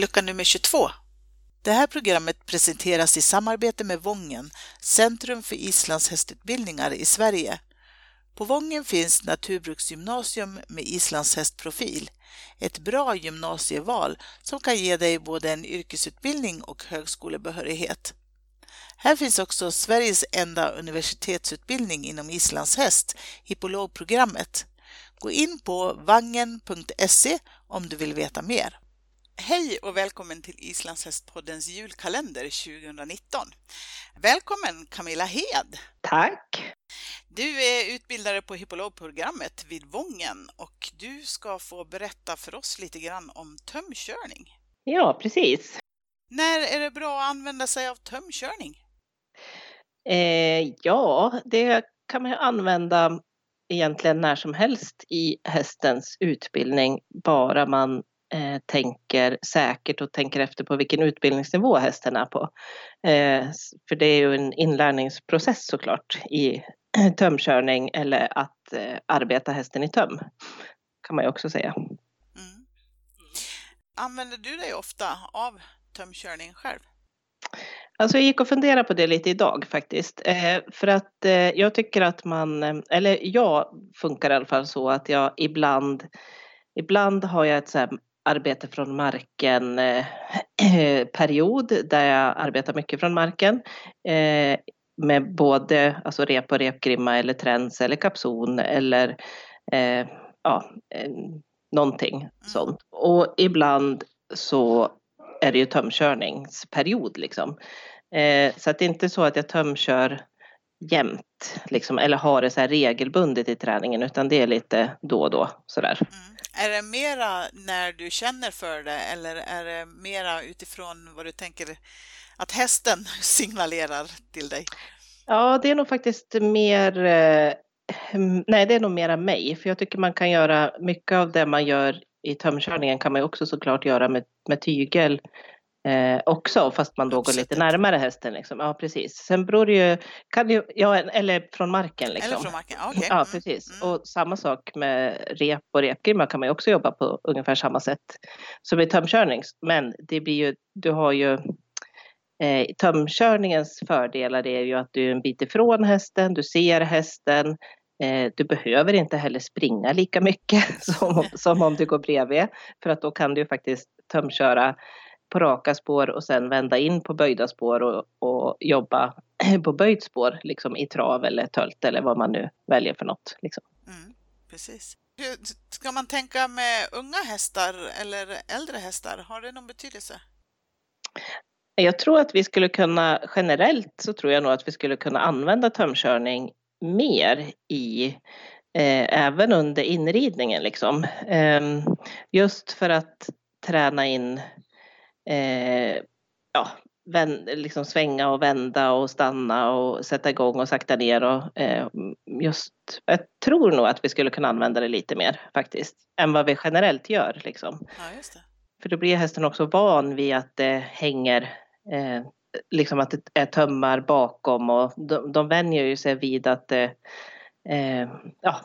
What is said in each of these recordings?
lucka nummer 22. Det här programmet presenteras i samarbete med Vången, Centrum för islandshästutbildningar i Sverige. På Vången finns Naturbruksgymnasium med islandshästprofil. Ett bra gymnasieval som kan ge dig både en yrkesutbildning och högskolebehörighet. Här finns också Sveriges enda universitetsutbildning inom islandshäst, hippologprogrammet. Gå in på vangen.se om du vill veta mer. Hej och välkommen till Islandshästpoddens julkalender 2019. Välkommen Camilla Hed! Tack! Du är utbildare på hippologprogrammet vid Vången och du ska få berätta för oss lite grann om tömkörning. Ja, precis. När är det bra att använda sig av tömkörning? Eh, ja, det kan man ju använda egentligen när som helst i hästens utbildning, bara man eh, tänker säkert och tänker efter på vilken utbildningsnivå hästen är på. Eh, för det är ju en inlärningsprocess såklart i tömkörning eller att eh, arbeta hästen i töm, kan man ju också säga. Mm. Använder du dig ofta av tömkörning själv? Alltså jag gick och funderade på det lite idag faktiskt. Eh, för att eh, jag tycker att man, eller jag funkar i alla fall så att jag ibland, ibland har jag ett så arbete från marken eh, period där jag arbetar mycket från marken. Eh, med både alltså rep och repgrimma eller träns eller kapson eller eh, ja, någonting mm. sånt. Och ibland så är det ju tömkörningsperiod liksom. Eh, så att det är inte så att jag tömkör jämt liksom, eller har det så här regelbundet i träningen utan det är lite då och då sådär. Mm. Är det mera när du känner för det eller är det mera utifrån vad du tänker att hästen signalerar till dig? Ja, det är nog faktiskt mer eh, Nej, det är nog mera mig, för jag tycker man kan göra mycket av det man gör i tömkörningen kan man ju också såklart göra med, med tygel eh, också, fast man då går lite närmare hästen. Liksom. Ja, precis. Sen beror det ju, kan ju, ja, eller från marken. Liksom. Eller från marken, okay. Ja, mm, precis. Mm. Och samma sak med rep och repgrimma kan man ju också jobba på ungefär samma sätt som i tömkörning. Men det blir ju, du har ju eh, tömkörningens fördelar är ju att du är en bit ifrån hästen, du ser hästen, Eh, du behöver inte heller springa lika mycket som, som om du går bredvid. För att då kan du faktiskt tömköra på raka spår och sen vända in på böjda spår och, och jobba på böjt spår liksom i trav eller tölt eller vad man nu väljer för något. Liksom. Mm, precis. Ska man tänka med unga hästar eller äldre hästar? Har det någon betydelse? Jag tror att vi skulle kunna, generellt så tror jag nog att vi skulle kunna använda tömkörning mer i eh, även under inridningen liksom. Eh, just för att träna in eh, ja, vänd, liksom svänga och vända och stanna och sätta igång och sakta ner och eh, just jag tror nog att vi skulle kunna använda det lite mer faktiskt än vad vi generellt gör liksom. Ja, För då blir hästen också van vid att det hänger eh, liksom att det är tömmar bakom och de, de vänjer ju sig vid att det, eh, ja,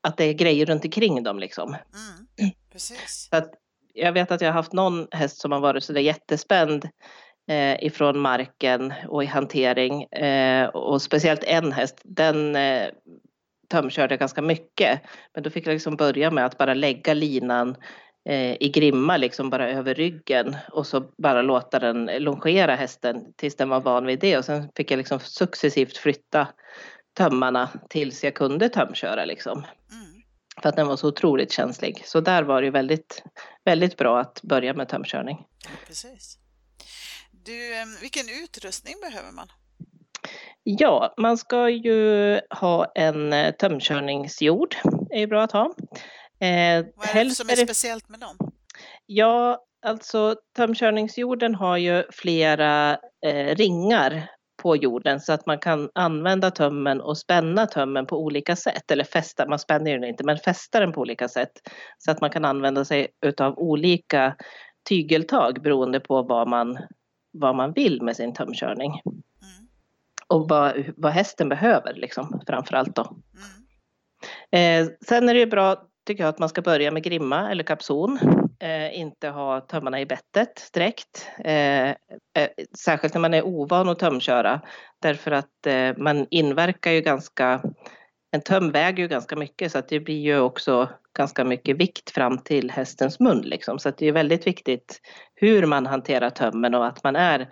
att det är grejer runt omkring dem liksom. Mm, precis. Så att jag vet att jag har haft någon häst som har varit sådär jättespänd eh, ifrån marken och i hantering eh, och speciellt en häst, den eh, tömkörde ganska mycket. Men då fick jag liksom börja med att bara lägga linan Eh, i grimma liksom bara över ryggen och så bara låta den longera hästen tills den var van vid det och sen fick jag liksom successivt flytta tömmarna tills jag kunde tömköra liksom. Mm. För att den var så otroligt känslig. Så där var det väldigt, väldigt bra att börja med tömkörning. Precis. Du, vilken utrustning behöver man? Ja, man ska ju ha en eh, tömkörningsjord. Det är bra att ha. Eh, Vad är det som är speciellt med dem? Ja, alltså tömkörningsjorden har ju flera eh, ringar på jorden så att man kan använda tömmen och spänna tömmen på olika sätt. Eller fästa, man spänner den inte, men fästa den på olika sätt. Så att man kan använda sig utav olika tygeltag beroende på vad man, vad man vill med sin tömkörning. Mm. Och vad, vad hästen behöver liksom, framförallt då. Mm. Eh, sen är det ju bra tycker jag att man ska börja med grimma eller kapson eh, inte ha tömmarna i bettet direkt. Eh, eh, särskilt när man är ovan att tömköra därför att eh, man inverkar ju ganska en töm väger ju ganska mycket så att det blir ju också ganska mycket vikt fram till hästens mun liksom. Så att det är väldigt viktigt hur man hanterar tömmen och att man är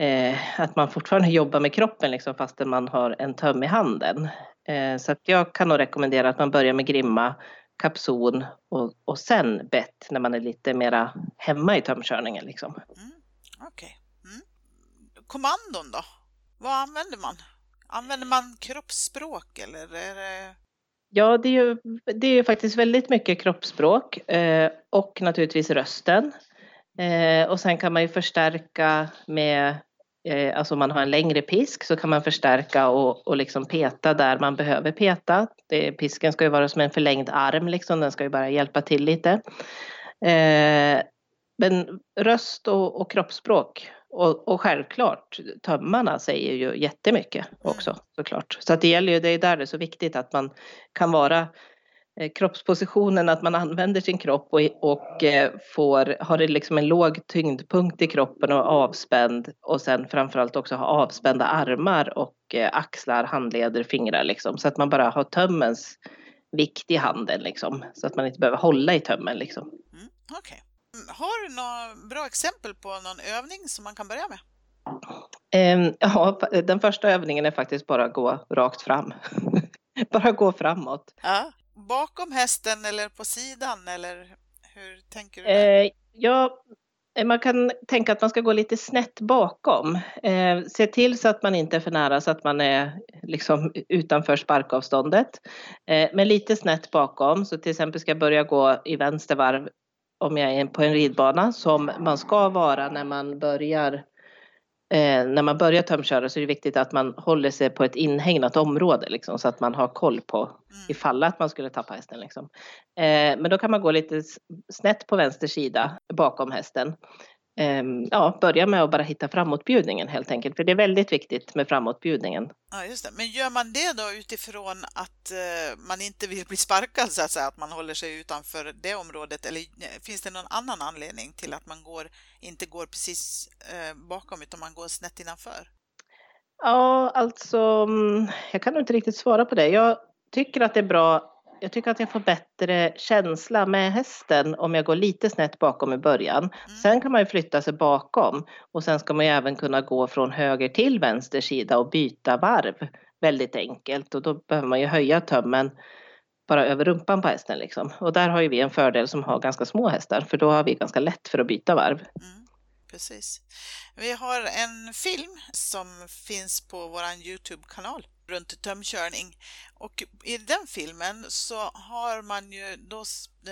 eh, att man fortfarande jobbar med kroppen liksom fastän man har en töm i handen. Eh, så att jag kan nog rekommendera att man börjar med grimma, kapson och, och sen bett när man är lite mera hemma i tömkörningen liksom. Mm, Okej. Okay. Mm. Kommandon då? Vad använder man? Använder man kroppsspråk eller är det... Ja, det är ju, det är ju faktiskt väldigt mycket kroppsspråk eh, och naturligtvis rösten. Eh, och sen kan man ju förstärka med, eh, alltså om man har en längre pisk så kan man förstärka och, och liksom peta där man behöver peta. Det, pisken ska ju vara som en förlängd arm liksom, den ska ju bara hjälpa till lite. Eh, men röst och, och kroppsspråk och, och självklart, tömmarna säger ju jättemycket också såklart. Så att det gäller ju, det är där det är så viktigt att man kan vara kroppspositionen, att man använder sin kropp och, och eh, får, har det liksom en låg tyngdpunkt i kroppen och avspänd och sen framförallt också ha avspända armar och eh, axlar, handleder, fingrar liksom. Så att man bara har tömmens vikt i handen liksom. Så att man inte behöver hålla i tömmen liksom. Mm. Okay. Har du några bra exempel på någon övning som man kan börja med? Um, ja, den första övningen är faktiskt bara att gå rakt fram. bara gå framåt. Ja. Bakom hästen eller på sidan eller hur tänker du? Eh, ja, eh, man kan tänka att man ska gå lite snett bakom. Eh, se till så att man inte är för nära så att man är liksom utanför sparkavståndet. Eh, men lite snett bakom. Så till exempel ska jag börja gå i vänster varv om jag är på en ridbana som man ska vara när man börjar eh, när man börjar tömköra så är det viktigt att man håller sig på ett inhägnat område liksom, så att man har koll på mm. ifall att man skulle tappa hästen. Liksom. Eh, men då kan man gå lite snett på vänster sida bakom hästen ja, börja med att bara hitta framåtbjudningen helt enkelt. För det är väldigt viktigt med framåtbjudningen. Ja, just det. Men gör man det då utifrån att uh, man inte vill bli sparkad så att säga, att man håller sig utanför det området? Eller eh, finns det någon annan anledning till att man går, inte går precis uh, bakom utan man går snett innanför? Ja, alltså mm, jag kan nog inte riktigt svara på det. Jag tycker att det är bra jag tycker att jag får bättre känsla med hästen om jag går lite snett bakom i början. Mm. Sen kan man ju flytta sig bakom och sen ska man ju även kunna gå från höger till vänster sida och byta varv väldigt enkelt och då behöver man ju höja tömmen bara över rumpan på hästen liksom. Och där har ju vi en fördel som har ganska små hästar för då har vi ganska lätt för att byta varv. Mm, precis. Vi har en film som finns på vår Youtube-kanal runt tömkörning. Och i den filmen så har man ju då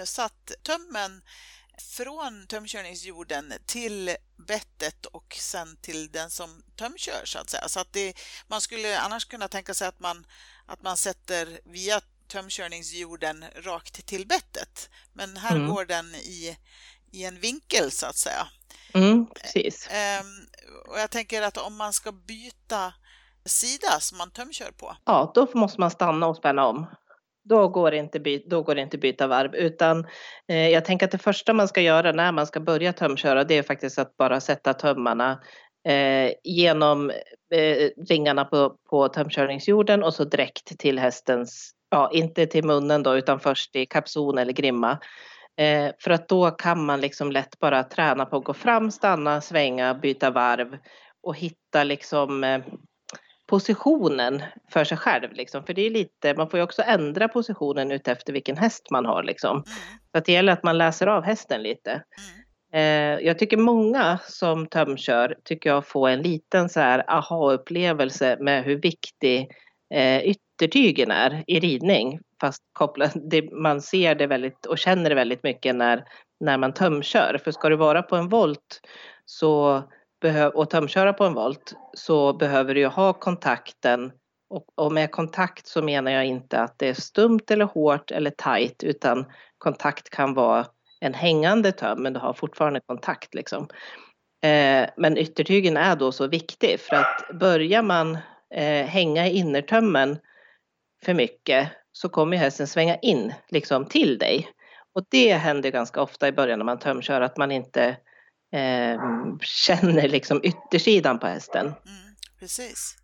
satt tömmen från tömkörningsjorden till bettet och sen till den som tömkör så att säga. Så att det, man skulle annars kunna tänka sig att man, att man sätter via tömkörningsjorden rakt till bettet. Men här mm. går den i, i en vinkel så att säga. Mm, precis. Ehm, och jag tänker att om man ska byta sida som man tömkör på? Ja, då måste man stanna och spänna om. Då går det inte, by då går det inte byta varv utan eh, jag tänker att det första man ska göra när man ska börja tömköra det är faktiskt att bara sätta tömmarna eh, genom eh, ringarna på, på tömkörningsjorden och så direkt till hästens, ja inte till munnen då utan först i kapson eller grimma. Eh, för att då kan man liksom lätt bara träna på att gå fram, stanna, svänga, byta varv och hitta liksom eh, positionen för sig själv. Liksom. För det är lite, man får ju också ändra positionen utefter vilken häst man har. Liksom. Mm. Så att det gäller att man läser av hästen lite. Mm. Eh, jag tycker många som tömkör tycker jag får en liten så här aha-upplevelse med hur viktig eh, yttertygen är i ridning. Fast kopplat, det, man ser det väldigt och känner det väldigt mycket när, när man tömkör. För ska du vara på en volt så och tömköra på en volt så behöver du ju ha kontakten och, och, med kontakt så menar jag inte att det är stumt eller hårt eller tajt utan kontakt kan vara en hängande töm men du har fortfarande kontakt liksom. Eh, men yttertygen är då så viktig för att börjar man eh, hänga i innertömmen för mycket så kommer hästen svänga in liksom till dig Och det händer ganska ofta i början när man tömkör att man inte eh, känner liksom yttersidan på hästen. Mm, precis.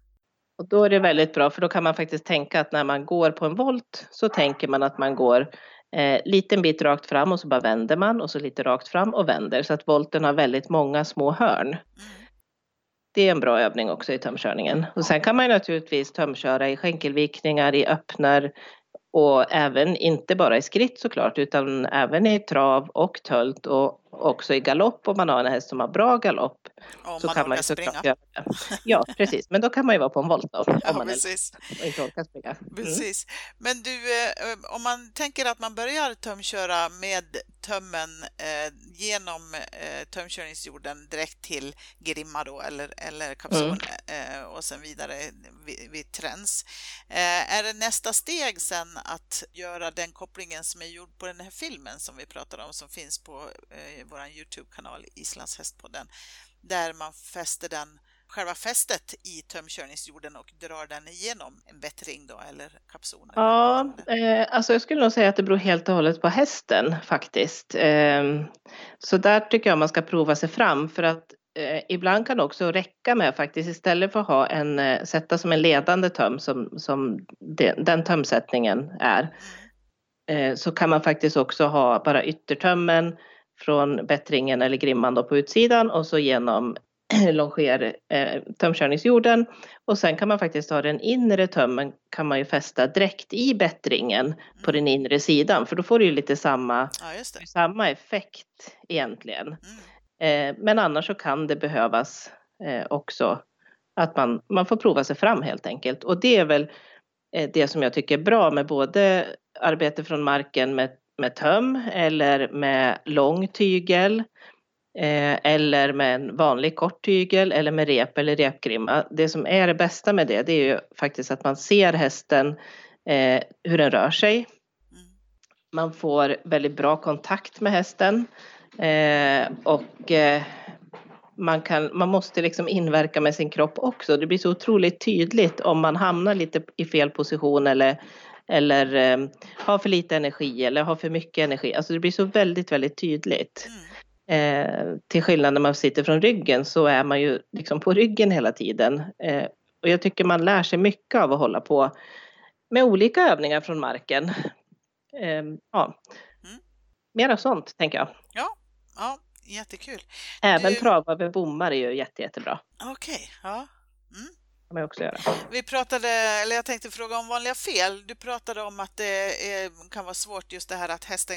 Och då är det väldigt bra för då kan man faktiskt tänka att när man går på en volt så tänker man att man går eh, liten bit rakt fram och så bara vänder man och så lite rakt fram och vänder så att volten har väldigt många små hörn. Mm. Det är en bra övning också i tömkörningen. Och sen kan man naturligtvis tömköra i skänkelvikningar, i öppnar och även inte bara i skritt såklart utan även i trav och tölt och också i galopp om man har en häst som har bra galopp. Om så man kan man ju såklart göra det. Ja precis, men då kan man ju vara på en volt då. Ja, om man är, precis. och inte orkar springa. Mm. Precis. Men du, eh, om man tänker att man börjar tömköra med tömmen eh, genom eh, tömkörningsjorden direkt till grimma då eller, eller kapson Mm. eh, och sen vidare vid, vid träns. Eh, är det nästa steg sen att göra den kopplingen som är gjord på den här filmen som vi pratade om som finns på eh, vår Youtube-kanal Islands hästpodden där man fäster den själva fästet i tömkörningsjorden och drar den igenom en bättring då eller kapson? Ja, eh, alltså jag skulle nog säga att det beror helt och hållet på hästen faktiskt. Eh, så där tycker jag man ska prova sig fram för att eh, ibland kan det också räcka med faktiskt istället för att ha en, eh, sätta som en ledande töm som, som den, den tömsättningen är. Eh, så kan man faktiskt också ha bara yttertömmen från bättringen eller grimman då på utsidan och så genom longer eh, tömkörningsjorden. Och sen kan man faktiskt ha den inre tömmen kan man ju fästa direkt i bättringen på den inre sidan. För då får du ju lite samma, Ja, samma effekt egentligen. Mm. Eh, men annars så kan det behövas eh, också att man, man får prova sig fram helt enkelt. Och det är väl eh, det som jag tycker är bra med både arbete från marken med, med töm eller med lång tygel eller med en vanlig kort tygel eller med rep eller repgrimma. Det som är det bästa med det, det är ju faktiskt att man ser hästen eh, hur den rör sig. Mm. Man får väldigt bra kontakt med hästen eh, och eh, man, kan, man måste liksom inverka med sin kropp också. Det blir så otroligt tydligt om man hamnar lite i fel position eller, eller eh, har för lite energi eller har för mycket energi. Alltså det blir så väldigt, väldigt tydligt. Mm. Eh, till skillnad när man sitter från ryggen så är man ju liksom på ryggen hela tiden. Eh, och jag tycker man lär sig mycket av att hålla på med olika övningar från marken. Eh, ja. Mm. Mera sånt tänker jag. Ja, jättekul. Även Du- trava över bommar är ju jätte, jättebra. Okej, ja. Kan man också göra. Vi pratade, eller jag tänkte fråga om vanliga fel. Du pratade om att det är, kan vara svårt just det här att hästen,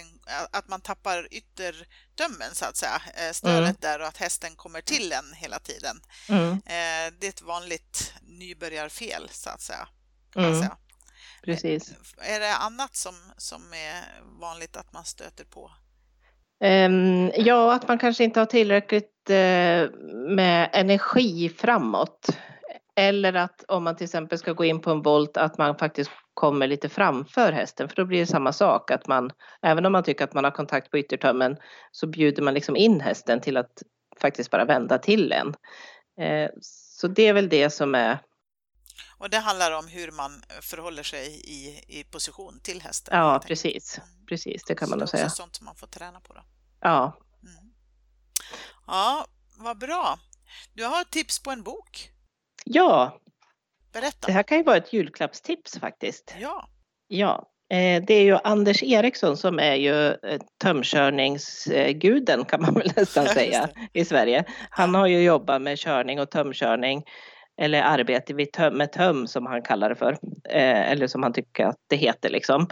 att man tappar yttertömmen så att säga, eh, stödet Mm. där och att hästen kommer till en hela tiden. Mm, Eh, Det är ett vanligt nybörjarfel så att säga. Kan man mm, säga. precis. Är det annat som, som är vanligt att man stöter på? Ehm, ja, att man kanske inte har tillräckligt eh, med energi framåt. Eller att om man till exempel ska gå in på en volt att man faktiskt kommer lite framför hästen för då blir det samma sak att man även om man tycker att man har kontakt på yttertömmen så bjuder man liksom in hästen till att faktiskt bara vända till en. Eh, så det är väl det som är Och det handlar om hur man förhåller sig i, i position till hästen. ja precis, precis det kan Så man det är nog också säga. sånt som man får träna på då. Ja, Mm. Ja, vad bra. Du har ett tips på en bok. Ja, Berätta. det här kan ju vara ett julklappstips faktiskt. Ja. Ja, eh, det är ju Anders Eriksson som är ju eh, tömkörningsguden kan man väl nästan säga i Sverige. Han har ju jobbat med körning och tömkörning eller arbete vid töm, med töm som han kallar det för. Eh, eller som han tycker att det heter liksom.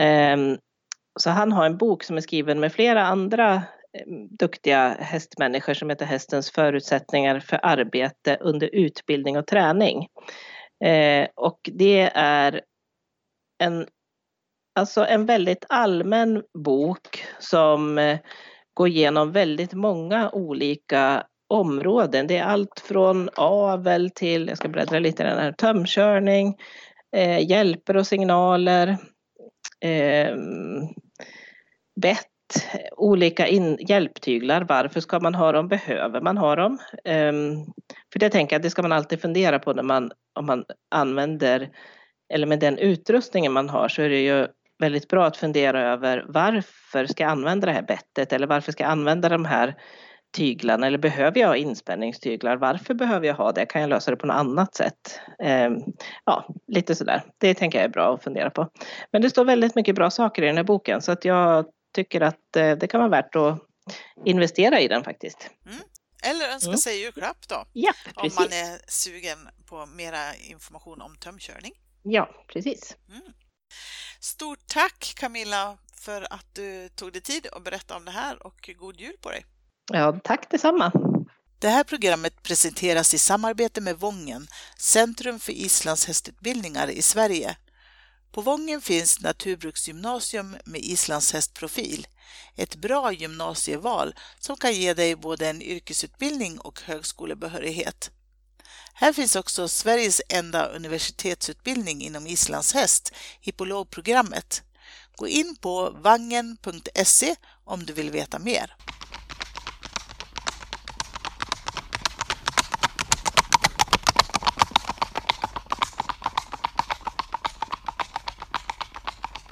Ehm, så han har en bok som är skriven med flera andra Eh, duktiga hästmänniskor som heter Hästens förutsättningar för arbete under utbildning och träning. Eh, och det är en, alltså en väldigt allmän bok som eh, går igenom väldigt många olika områden. Det är allt från avel till, jag ska bläddra lite i den här, tömkörning, eh, hjälper och signaler, eh, bett, olika in, hjälptyglar. Varför ska man ha dem? Behöver man ha dem? Um, för det tänker jag, att det ska man alltid fundera på när man, om man använder eller med den utrustningen man har så är det ju väldigt bra att fundera över varför ska jag använda det här bettet eller varför ska jag använda de här tyglarna eller behöver jag ha inspänningstyglar? Varför behöver jag ha det? Kan jag lösa det på något annat sätt? Um, ja, lite sådär. Det tänker jag är bra att fundera på. Men det står väldigt mycket bra saker i den här boken så att jag tycker att eh, det kan vara värt att investera i den faktiskt. Mm. Eller önska mm. sig julklapp då. Ja. Om man är sugen på mera information om tömkörning. Ja, precis. Mm. Stort tack Camilla för att du tog dig tid att berätta om det här och god jul på dig. Ja, tack detsamma. Det här programmet presenteras i samarbete med Vången, Centrum för islandshästutbildningar i Sverige. På Vången finns Naturbruksgymnasium med islandshästprofil. Ett bra gymnasieval som kan ge dig både en yrkesutbildning och högskolebehörighet. Här finns också Sveriges enda universitetsutbildning inom islandshäst, hippologprogrammet. Gå in på vangen.se om du vill veta mer.